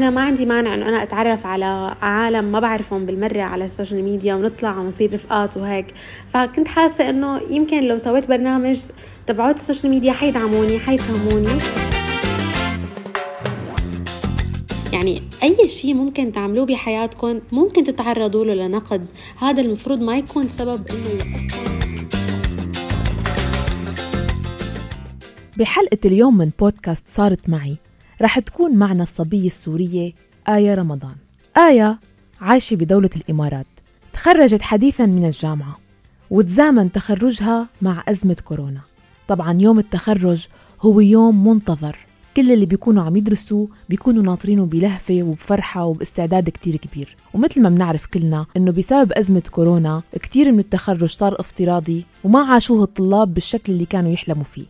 أنا ما عندي مانع إنه أنا أتعرف على عالم ما بعرفهم بالمرة على ال social media ونطلع ونصير رفقات وهيك. فكنت حاسة إنه يمكن لو سويت برنامج تبعوت ال social media حيدعموني حيفهموني. يعني أي شيء ممكن تعملوه بحياتكم ممكن تتعرضوا له لنقد. هذا المفروض ما يكون سبب إنه بحلقة اليوم من بودكاست صارت معي. رح تكون معنا الصبية السورية آية رمضان. آية عايشة بدولة الإمارات. تخرجت حديثا من الجامعة وتزامن تخرجها مع أزمة كورونا. طبعا يوم التخرج هو يوم منتظر. كل اللي بيكونوا عم يدرسوا بيكونوا ناطرينه بلهفة وبفرحة وباستعداد كتير كبير. ومثل ما بنعرف كلنا إنه بسبب أزمة كورونا كتير من التخرج صار افتراضي وما عاشوه الطلاب بالشكل اللي كانوا يحلموا فيه.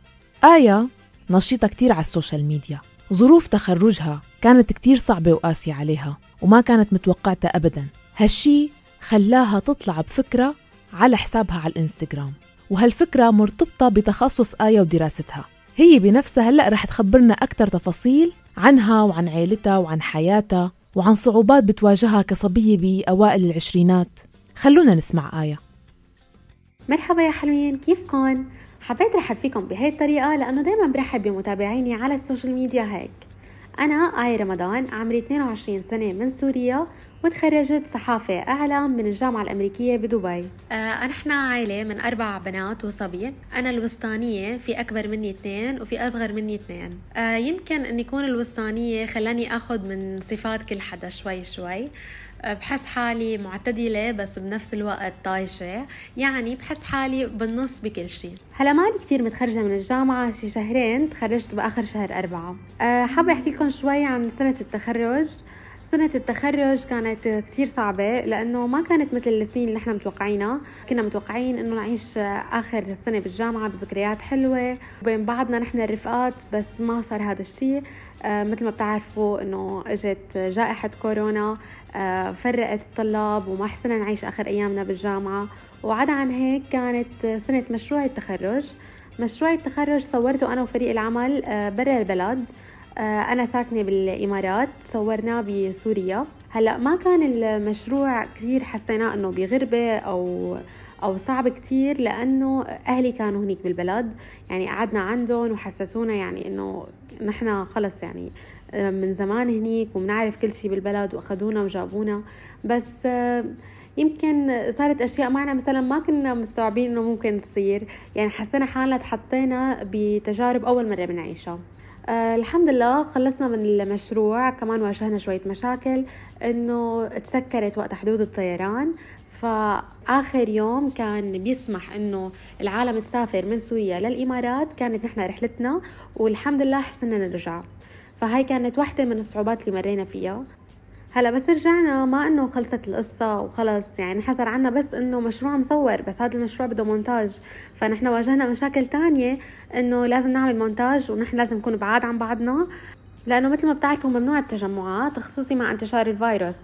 آية نشيطة كتير على ال social media. ظروف تخرجها كانت كتير صعبة وقاسية عليها وما كانت متوقعتها أبدا. هالشي خلاها تطلع بفكرة على حسابها على الإنستغرام. وهالفكرة مرتبطة بتخصص آية ودراستها. هي بنفسها هلأ رح تخبرنا أكثر تفاصيل عنها وعن عيلتها وعن حياتها وعن صعوبات بتواجهها كصبية بأوائل العشرينات. خلونا نسمع آية. مرحبا يا حلوين كيفكن؟ حبيت رحب فيكم بهي الطريقة لأنه دايما برحب بمتابعيني على ال social media هيك. أنا آية رمضان عمري 22 سنة من سوريا. وتخرجت صحافة. إعلام من الجامعة الأمريكية بدبي. آه نحن عائلة من أربع بنات وصبي. أنا الوسطانية في أكبر مني اثنين وفي أصغر مني اثنين. آه يمكن أن يكون الوسطانية خلاني أخذ من صفات كل حدا شوي شوي. بحس حالي معتدلة بس بنفس الوقت طايشة. يعني بحس حالي بالنص بكل شيء. هلا مالي كتير متخرجة من الجامعة. شي شهرين تخرجت بآخر شهر أربعة. أه حابة أحكي لكم شوي عن سنة التخرج. سنة التخرج كانت كتير صعبة لأنه ما كانت مثل السنين اللي إحنا متوقعينها. كنا متوقعين إنه نعيش آخر السنة بالجامعة بذكريات حلوة. وبين بعضنا نحن الرفقات بس ما صار هذا الشيء. آه مثل ما بتعرفوا إنه إجت جائحة كورونا آه فرقت الطلاب وما حسنا نعيش آخر أيامنا بالجامعة. وعدا عن هيك كانت سنة مشروع التخرج. مشروع التخرج صورته أنا وفريق العمل آه برا البلد. أنا ساكنة بالإمارات صورناه بسوريا. هلأ ما كان المشروع كثير حسيناه إنه بغربة أو أو صعب كتير لأنه أهلي كانوا هنيك بالبلد. يعني قعدنا عندهم وحسسونا يعني إنه نحن خلص يعني آه، من زمان هنيك وبنعرف كل شيء بالبلد وأخذونا وجابونا. بس آه، يمكن صارت أشياء معنا مثلا ما كنا مستوعبين إنه ممكن تصير. يعني حسينا حالنا تحطينا بتجارب أول مرة بنعيشها. آه الحمد لله خلصنا من المشروع كمان واجهنا شوية مشاكل إنه تسكرت وقت حدود الطيران. فآخر يوم كان بيسمح إنه العالم تسافر من سوريا للإمارات كانت نحن رحلتنا والحمد لله حسنا نرجع. فهاي كانت واحدة من الصعوبات اللي مرينا فيها. هلا بس رجعنا ما إنه خلصت القصة وخلص يعني حصل عنا بس إنه مشروع مصور بس هذا المشروع بده مونتاج. فنحن واجهنا مشاكل تانية إنه لازم نعمل مونتاج ونحن لازم نكون بعاد عن بعضنا لأنه مثل ما بتعرفوا ممنوع التجمعات خصوصي مع انتشار الفيروس.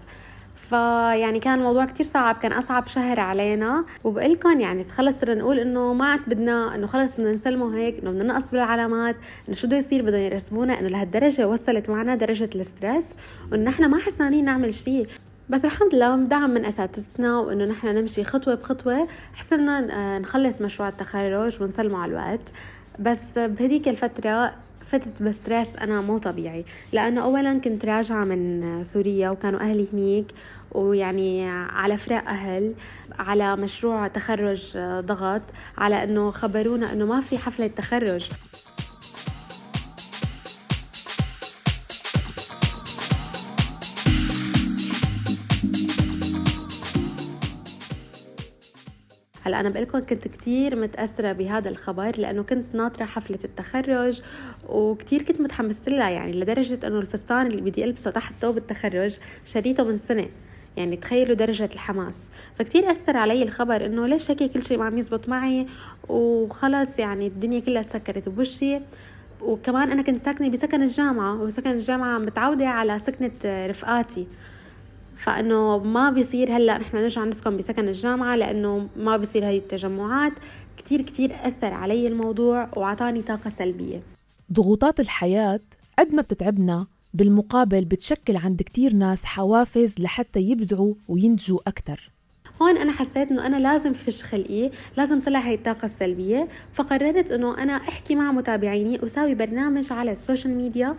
فيعني كان الموضوع كتير صعب كان أصعب شهر علينا. وبقلكن يعني خلص صرنا نقول إنه ما عاد بدنا إنه خلص بدنا نسلمه هيك إنه بدنا نقص بالعلامات إنه شو بده يصير بدهم يرسمونا إنه لهالدرجة وصلت معنا درجة ال stress وإنه نحن ما حسانين نعمل شيء بس الحمد لله دعم من أساتذتنا وإنه نحن نمشي خطوة بخطوة حسنا آه، نخلص مشروع التخرج ونسلمه على الوقت. بس بهديك الفترة فتت ب stress أنا مو طبيعي. لأنه اولا كنت راجعة من سوريا وكانوا أهلي هنيك ويعني على فراق أهل على مشروع تخرج ضغط على أنه خبرونا أنه ما في حفلة تخرج. هلا أنا بقول لكم كنت كثير متأثرة بهذا الخبر لأنه كنت ناطرة حفلة التخرج وكثير كنت متحمسه لها يعني لدرجة إنه الفستان اللي بدي ألبسه تحت ثوب التخرج شريته من سنة يعني تخيلوا درجة الحماس. فكتير أثر علي الخبر إنه ليش هيك كل شيء ما عم يزبط معي وخلص يعني الدنيا كلها تسكرت بوشي. وكمان أنا كنت ساكنة بسكن الجامعة وسكن الجامعة متعودة على سكنة رفقاتي. فانه ما بيصير هلأ نحن نرجع نسكن بسكن الجامعة لأنه ما بيصير هاي التجمعات. كتير كتير أثر علي الموضوع وعطاني طاقة سلبية. ضغوطات الحياة قد ما بتتعبنا بالمقابل بتشكل عند كتير ناس حوافز لحتى يبدعوا وينتجوا أكتر. هون أنا حسيت إنه أنا لازم فش خلقي لازم طلع هاي الطاقة السلبية فقررت إنه أنا أحكي مع متابعيني وساوي برنامج على ال social media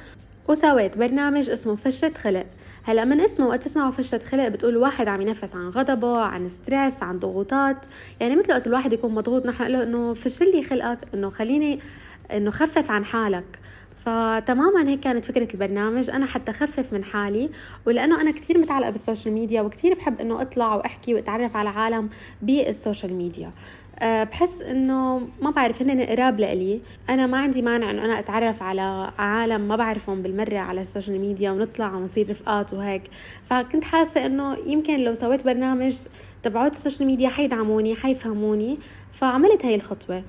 وسويت برنامج اسمه فشة خلق. هلا من اسمه وقت تسمعوا فشة خلق بتقول واحد عم ينفس عن غضبه عن stress عن ضغوطات. يعني مثل وقت الواحد يكون مضغوط نحن له إنه فش لي خلقك إنه خليني إنه خفف عن حالك. فتماما هيك كانت فكرة البرنامج. أنا حتى أخفف من حالي ولأنه أنا كتير متعلقة بال social media وكتير بحب أنه أطلع وأحكي وأتعرف على عالم بال social media. بحس إنه ما بعرف هن قراب لإلي. أنا ما عندي مانع إنه أنا أتعرف على عالم ما بعرفهم بالمرة على ال social media ونطلع ونصير رفقات وهيك. فكنت حاسة إنه يمكن لو سويت برنامج تبعوت ال social media حيدعموني حيفهموني. فعملت هاي الخطوة.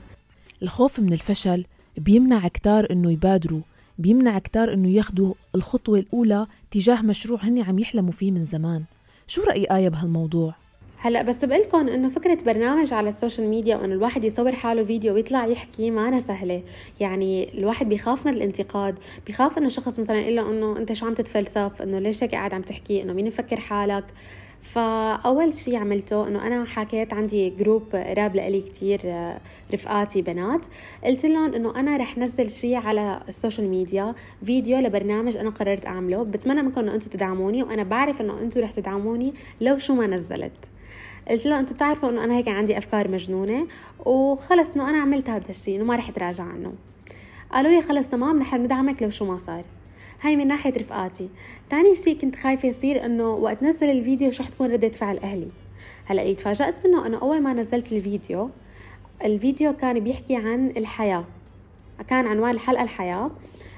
الخوف من الفشل بيمنع كتار إنه يبادروا بيمنع كتار إنه ياخدوا الخطوة الأولى تجاه مشروع هن عم يحلموا فيه من زمان. شو رأي آية بهالموضوع؟ هلا بس بقلكم انه فكرة برنامج على ال social media وانه الواحد يصور حاله فيديو ويطلع يحكي ما سهلة. يعني الواحد بيخاف من الانتقاد بيخاف انه شخص مثلا يقول له انه انت شو عم تتفلسف؟ انه ليش هيك قاعد عم تحكي؟ انه مين مفكر حالك؟ فأول شيء عملته انه أنا حكيت عندي group قراب لإلي كتير آه، رفقاتي بنات. قلت لهم انه أنا رح نزل شيء على ال social media فيديو لبرنامج أنا قررت أعمله. بتمنى منكم إنه أنتم تدعموني وأنا بعرف إنه أنتم رح تدعموني لو شو ما نزلت. قلت له أنتم بتعرفوا إنه أنا هيك عندي أفكار مجنونة وخلص إنه أنا عملت هذا الشيء إنه ما رح اتراجع عنه. قالوا لي خلص تمام نحن ندعمك لو شو ما صار. هاي من ناحية رفقاتي. تاني شيء كنت خايفة يصير إنه وقت نزل الفيديو شو حتكون ردة فعل أهلي. هلأ اللي تفاجأت منه إنه أول ما نزلت الفيديو الفيديو كان بيحكي عن الحياة. كان عنوان الحلقة الحياة.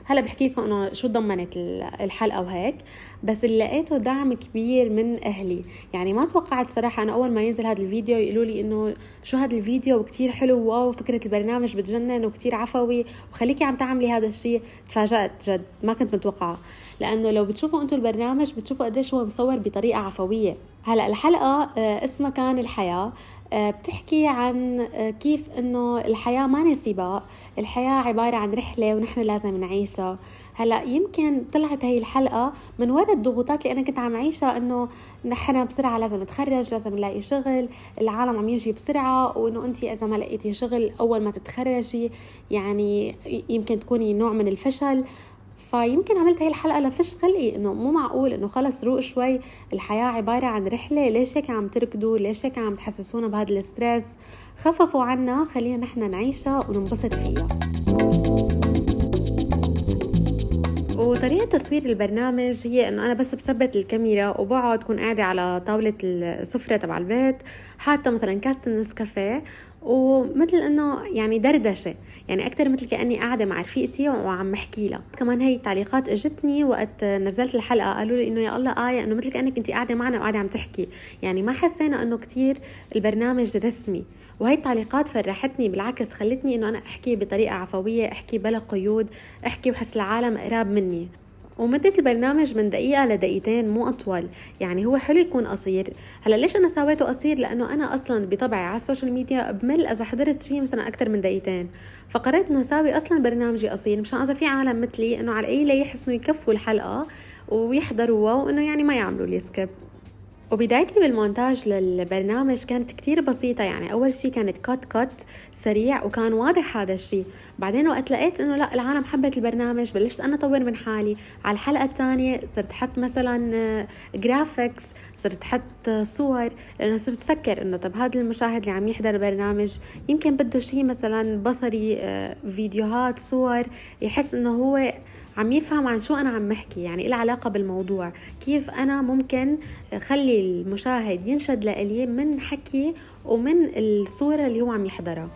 هلا بحكي لكم إنه شو ضمنت الحلقة وهيك. بس اللي لقيته دعم كبير من أهلي. يعني ما توقعت صراحة أنا أول ما ينزل هذا الفيديو يقولوا لي إنه شو هذا الفيديو وكتير حلو. واو فكرة البرنامج بتجنن وكتير عفوي. وخليكي عم تعملي هذا الشيء تفاجأت جد. ما كنت متوقعة. لأنه لو بتشوفوا أنتم البرنامج بتشوفوا قديش هو مصور بطريقة عفوية. هلأ الحلقة آه، اسمها كان الحياة آه، بتحكي عن آه، كيف إنه الحياة ما سباق الحياة عبارة عن رحلة ونحن لازم نعيشها. هلأ يمكن طلعت هي الحلقة من وراء الضغوطات اللي أنا كنت عم عيشها إنه نحن بسرعة لازم نتخرج لازم نلاقي شغل العالم عم يجي بسرعة وإنه أنت إذا ما لقيتي شغل أول ما تتخرجي يعني يمكن تكوني نوع من الفشل. فيمكن عملت هاي الحلقة لفش خلقي إنه مو معقول إنه خلص روق شوي الحياة عبارة عن رحلة ليش هيك عم تركضوا؟ ليش هيك عم تحسسونا بهذا الستريس؟ خففوا عنا خلينا نحن نعيشها وننبسط فيها. وطريقة تصوير البرنامج هي إنه أنا بس بثبت الكاميرا وبقعد كون قاعدة على طاولة السفرة تبع البيت حاطة مثلا كاسة النسكافيه ومثل إنه يعني دردشة. يعني أكثر مثل كأني قاعدة مع رفيقتي وعم بحكي لها. كمان هي التعليقات أجتني وقت نزلت الحلقة قالوا لي إنه يا الله آية إنه مثل كأنك انت قاعدة معنا وقاعدة عم تحكي. يعني ما حسينا إنه كتير البرنامج رسمي. وهي التعليقات فرحتني بالعكس خلتني إنه أنا أحكي بطريقة عفوية أحكي بلا قيود أحكي وحس العالم قراب مني. ومدة البرنامج من دقيقة لدقيقتين مو أطول. يعني هو حلو يكون قصير. هلا ليش أنا سويته قصير؟ لأنه أنا أصلا بطبعي على ال social media بمل إذا حضرت شيء مثلا أكثر من دقيقتين. فقررت إنه أساوي أصلا برنامجي قصير مشان إذا في عالم مثلي إنه على القليلة يحسنوا يكفوا الحلقة ويحضروها وإنه يعني ما يعملوا لي skip وبدايتي بالمونتاج للبرنامج كانت كتير بسيطة يعني. أول شي كانت cut cut سريع وكان واضح هذا الشي. بعدين وقت لقيت إنه لا العالم حبت البرنامج بلشت أنا أطور من حالي. على الحلقة الثانية صرت حط مثلا جرافيكس صرت حط صور. لأنه صرت أفكر إنه طب هذا المشاهد اللي عم يحضر البرنامج يمكن بده شيء مثلا بصري آه، فيديوهات صور يحس إنه هو عم يفهم عن شو أنا عم بحكي يعني إلها علاقة بالموضوع. كيف أنا ممكن خلي المشاهد ينشد لإلي من حكي ومن الصورة اللي هو عم يحضرها.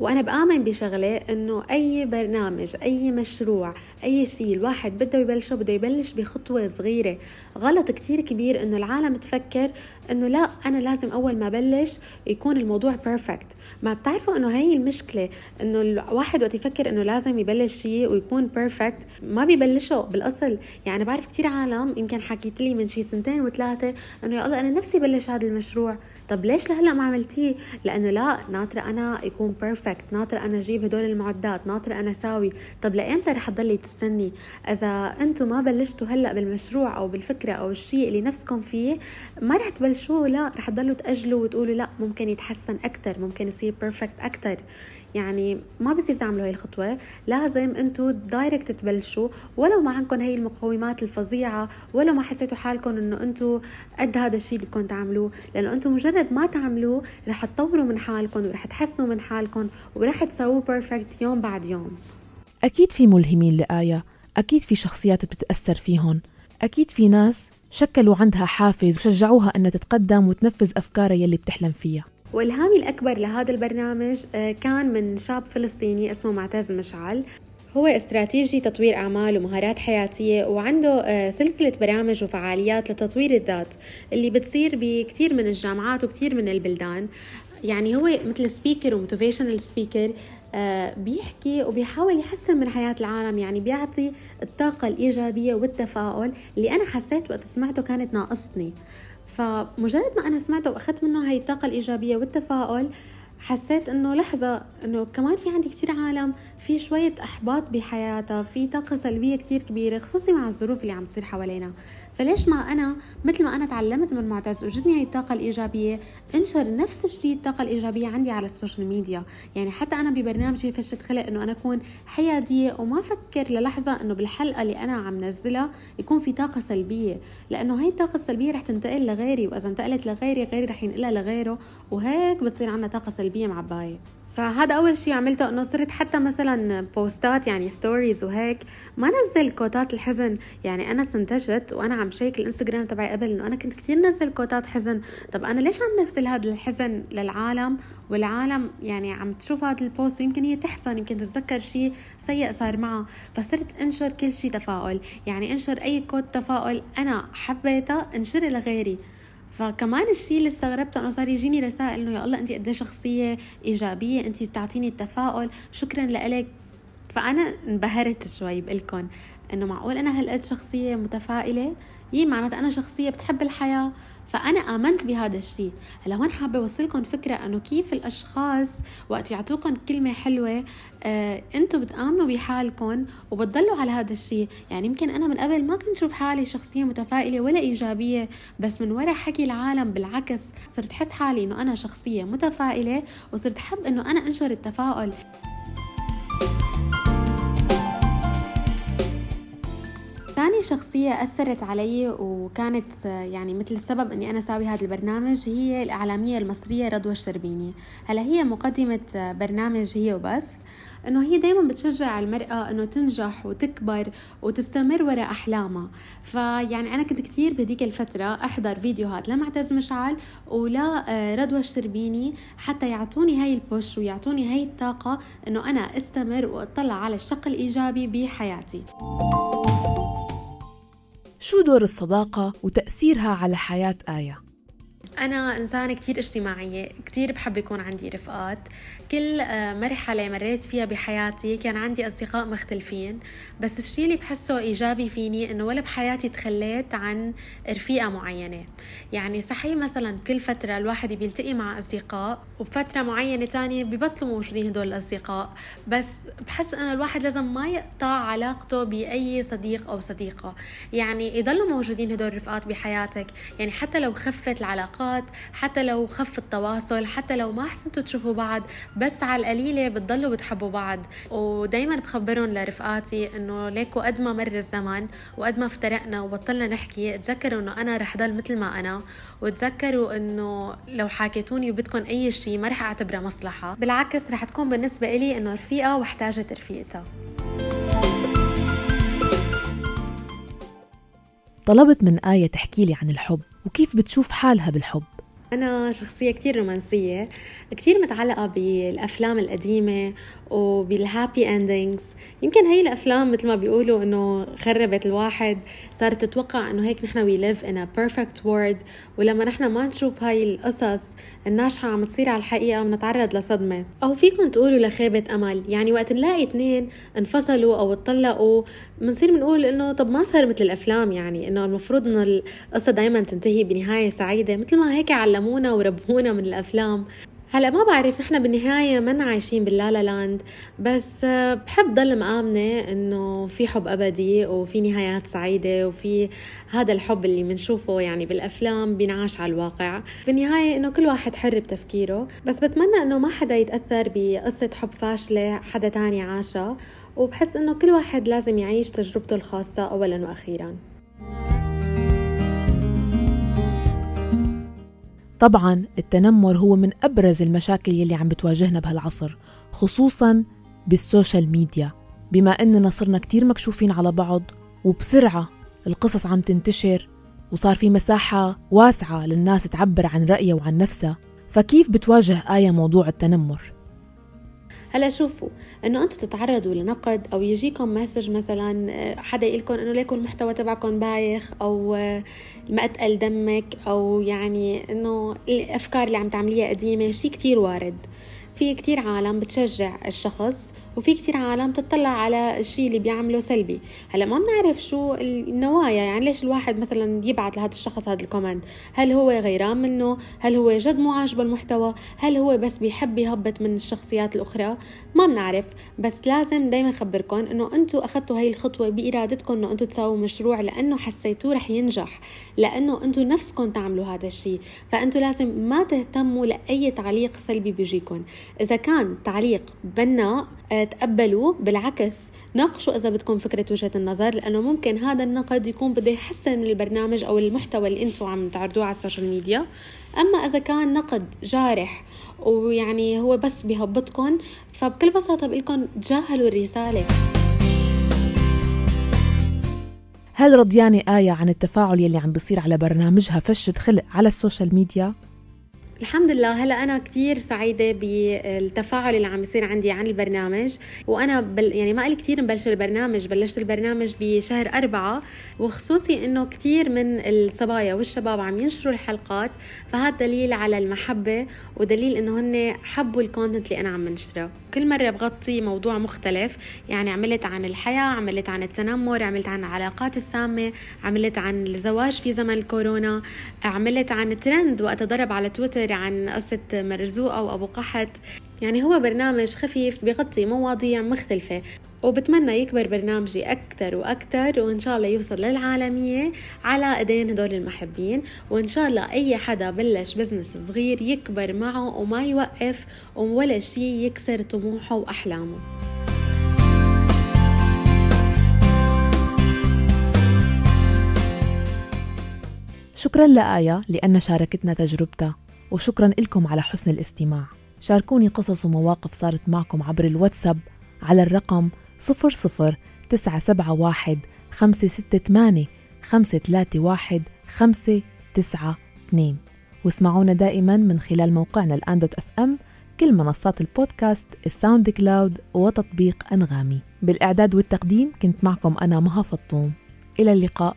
وأنا بآمن بشغلة إنه أي برنامج أي مشروع أي شيء. الواحد بده يبلشه بده يبلش بخطوة صغيرة. غلط كتير كبير إنه العالم تفكر إنه لا أنا لازم أول ما بلش يكون الموضوع perfect ما بتعرفوا إنه هي المشكلة؟ إنه الواحد وقت يفكر إنه لازم يبلش شيء ويكون perfect ما بيبلشه بالأصل. يعني بعرف كثير عالم يمكن حكيت لي من شي سنتين وثلاثة إنه يا الله أنا نفسي بلش هذا المشروع. طب ليش لهلأ ما عملتيه؟ لأنه لا ناطرة أنا يكون perfect ناطرة أنا أجيب هدول المعدات ناطرة أنا ساوي طب لايمتى رح تضلي تستني. إذا أنتم ما بلشتوا هلأ بالمشروع أو بالفكرة أو الشيء اللي نفسكم فيه ما رح تبلشوه لا رح تضلوا تأجلوا وتقولوا لا ممكن يتحسن أكثر ممكن يصير perfect أكثر يعني ما بصير تعملوا هاي الخطوة لازم انتو direct تبلشوا. ولو ما عندكم هاي المقومات الفظيعة ولو ما حسيتوا حالكم إنه انتو قد هذا الشيء اللي بدكم تعملوه. لأنه انتو مجرد ما تعملوه رح تطوروا من حالكم ورح تحسنوا من حالكم ورح تسووه بيرفكت يوم بعد يوم. أكيد في ملهمين لآية أكيد في شخصيات بتتأثر فيهم أكيد في ناس شكلوا عندها حافز وشجعوها أنها تتقدم وتنفذ أفكارها يلي بتحلم فيها. والهامي الأكبر لهذا البرنامج آه، كان من شاب فلسطيني اسمه معتز مشعل. هو استراتيجي تطوير أعمال ومهارات حياتية وعنده آه، سلسلة برامج وفعاليات لتطوير الذات اللي بتصير بكثير من الجامعات وكثير من البلدان. يعني هو مثل speaker و motivational speaker بيحكي وبيحاول يحسن من حياة العالم يعني بيعطي الطاقة الإيجابية والتفاؤل اللي أنا حسيت وقت سمعته كانت ناقصتني فمجرد ما أنا سمعته وأخذت منه هاي الطاقة الإيجابية والتفاؤل حسيت إنه لحظة إنه كمان في عندي كثير عالم في شوية أحباط بحياتها في طاقة سلبية كثير كبيرة خصوصي مع الظروف اللي عم تصير حوالينا. فليش ما أنا مثل ما أنا تعلمت من معتز وإجتني هاي الطاقة الإيجابية انشر نفس الشيء الطاقة الإيجابية عندي على ال social media. يعني حتى أنا ببرنامجي فشت خلق إنه أنا أكون حيادية وما أفكر للحظة إنه بالحلقة اللي أنا عم نزلها يكون في طاقة سلبية. لأنه هاي الطاقة السلبية رح تنتقل لغيري وإذا انتقلت لغيري غيري رح ينقلها لغيره وهيك بتصير عنا طاقة سلبية معبايه فهذا أول شيء عملته إنه صرت حتى مثلا بوستات يعني stories وهيك. ما نزل كوتات الحزن. يعني أنا استنتجت وأنا عم شيك الإنستغرام تبعي قبل إنه أنا كنت كثير نزل كوتات حزن. طب أنا ليش عم نزل هذا الحزن للعالم؟ والعالم يعني عم تشوف هذا ال post ويمكن هي تحزن يمكن تتذكر شيء سيء صار معها. فصرت انشر كل شيء تفاؤل. يعني انشر أي quote تفاؤل أنا حبيتها انشرها لغيري. فكمان الشيء اللي استغربته انه صار يجيني رسائل إنه يا الله انت قد شخصية إيجابية انت بتعطيني التفاؤل شكرا لك. فأنا انبهرت شوي بقلكم إنه معقول أنا هالقد شخصية متفائلة؟ يي معناتها أنا شخصية بتحب الحياة فأنا آمنت بهذا الشيء هلأ هون حابة أوصلكم فكرة إنه كيف الأشخاص وقت يعطوكم كلمة حلوة آه أنتم بتآمنوا بحالكم وبتضلوا على هذا الشيء يعني يمكن أنا من قبل ما كنت شوف حالي شخصية متفائلة ولا إيجابية بس من وراء حكي العالم بالعكس صرت حس حالي إنه أنا شخصية متفائلة وصرت حب إنه أنا أنشر التفاؤل. شخصية أثرت علي وكانت يعني مثل السبب إني أنا ساوي هذا البرنامج هي الإعلامية المصرية رضوى الشربيني. هلا هي مقدمة برنامج هي وبس. إنه هي دائما بتشجع المرأة إنه تنجح وتكبر وتستمر وراء أحلامها. فيعني أنا كنت كثير بهديك الفترة أحضر فيديوهات لمعتز مشعل ولا رضوى الشربيني حتى يعطوني هاي البوش ويعطوني هاي الطاقة إنه أنا أستمر وأطلع على الشق الإيجابي بحياتي. شو دور الصداقة وتأثيرها على حياة آية؟ أنا إنسانة كتير اجتماعية كتير بحب يكون عندي رفقات. كل آه، مرحلة مريت فيها بحياتي كان عندي أصدقاء مختلفين. بس الشيء اللي بحسه إيجابي فيني إنه ولا بحياتي تخليت عن رفيقة معينة. يعني صحيح مثلا كل فترة الواحد بيلتقي مع أصدقاء وبفترة معينة تانية ببطلوا موجودين هدول الأصدقاء. بس بحس إنه الواحد لازم ما يقطع علاقته بأي صديق أو صديقة. يعني يضلوا موجودين هدول الرفقات بحياتك. يعني حتى لو خفت العلاقات حتى لو خف التواصل حتى لو ما حسنتوا تشوفوا بعض بس على القليلة بتضلوا بتحبوا بعض. ودايما بخبرهم لرفقاتي إنه ليكوا قد ما مر الزمن وقد ما افترقنا وبطلنا نحكي تذكروا إنه أنا رح ضل مثل ما أنا وتذكروا إنه لو حكيتوني وبدكم أي شيء ما رح اعتبره مصلحة. بالعكس رح تكون بالنسبة لي إنه رفيقه واحتاجت رفيقتها. طلبت من آية تحكي لي عن الحب وكيف بتشوف حالها بالحب؟ أنا شخصية كتير رومانسية كتير متعلقة بالأفلام القديمة وبال happy endings يمكن هي الأفلام مثل ما بيقولوا إنه خربت الواحد صارت تتوقع إنه هيك نحن we live in a perfect world ولما نحن ما نشوف هاي القصص الناجحة عم تصير على الحقيقة بنتعرض لصدمة. أو فيكم تقولوا لخيبة أمل يعني وقت نلاقي اثنين انفصلوا أو اتطلقوا بنصير بنقول إنه طب ما صار مثل الأفلام يعني إنه المفروض إنه القصة دائما تنتهي بنهاية سعيدة مثل ما هيك علمونا وربونا من الأفلام. هلا ما بعرف نحن بالنهاية منا عايشين باللالا لاند بس بحب ضل مآمنة إنه في حب أبدي وفي نهايات سعيدة وفي هذا الحب اللي بنشوفه يعني بالأفلام بينعاش على الواقع. بالنهاية إنه كل واحد حر بتفكيره بس بتمنى إنه ما حدا يتأثر بقصة حب فاشلة حدا تاني عاشها وبحس إنه كل واحد لازم يعيش تجربته الخاصة اولا وأخيرا. طبعا التنمر هو من أبرز المشاكل يلي عم بتواجهنا بهالعصر خصوصا بال social media بما أننا صرنا كتير مكشوفين على بعض وبسرعة القصص عم تنتشر وصار في مساحة واسعة للناس تعبر عن رأيها وعن نفسها فكيف بتواجه آية موضوع التنمر؟ هلا شوفوا إنه أنتم تتعرضوا لنقد أو يجيكم message مثلا آه، حدا يقول لكم إنه ليكم المحتوى تبعكم بايخ أو آه، ما أتقل دمك أو يعني إنه الأفكار اللي عم تعمليها قديمة شيء كتير وارد. في كتير عالم بتشجع الشخص وفي كتير عالم تطلع على الشيء اللي بيعمله سلبي. هلا ما بنعرف شو النوايا يعني ليش الواحد مثلا يبعث لهذا الشخص هذا الكومنت؟ هل هو غيران منه؟ هل هو جد مو عاجبه المحتوى؟ هل هو بس بيحب يهبط من الشخصيات الأخرى؟ ما بنعرف. بس لازم دايما خبركم إنه أنتم أخذتوا هاي الخطوة بارادتكم إنه أنتم تسووا مشروع لأنه حسيتوه رح ينجح لأنه أنتم نفسكم تعملوا هذا الشيء فانتم لازم ما تهتموا لأي تعليق سلبي بيجيكم إذا كان تعليق بناء آه، تقبلوا بالعكس ناقشوا إذا بدكم فكرة وجهة النظر لأنه ممكن هذا النقد يكون بده يحسن البرنامج أو المحتوى اللي أنتم عم تعرضوه على ال social media أما إذا كان نقد جارح ويعني هو بس بيهبطكم فبكل بساطة بقول تجاهلوا الرسالة هل رضيانة آية عن التفاعل يلي عم بيصير على برنامجها فشة خلق على ال social media؟ الحمد لله. هلا أنا كثير سعيدة بالتفاعل اللي عم يصير عندي عن البرنامج. وأنا بل يعني ما لي كثير مبلش البرنامج بلشت البرنامج بشهر أربعة وخصوصي إنه كثير من الصبايا والشباب عم ينشروا الحلقات. فهذا دليل على المحبة ودليل إنه هن حبوا ال content اللي أنا عم نشره كل مرة بغطي موضوع مختلف يعني عملت عن الحياة عملت عن التنمر عملت عن العلاقات السامة عملت عن الزواج في زمن الكورونا عملت عن ترند وقت ضرب على تويتر بيحكي عن قصة مرزوقة وأبو قحط. يعني هو برنامج خفيف بيغطي مواضيع مختلفة وبتمنى يكبر برنامجي أكتر وأكتر وإن شاء الله يوصل للعالمية على إيدين هدول المحبين. وإن شاء الله أي حدا بلش بزنس صغير يكبر معه وما يوقف ولا شي يكسر طموحه وأحلامه. شكرا لآية لأن شاركتنا تجربتها وشكرا لكم على حسن الاستماع. شاركوني قصص ومواقف صارت معكم عبر الواتساب على الرقم 00971 568 531 592 واسمعونا دائما من خلال موقعنا الآن dot FM كل منصات البودكاست ال SoundCloud وتطبيق أنغامي. بالإعداد والتقديم كنت معكم أنا مها فطوم. إلى اللقاء.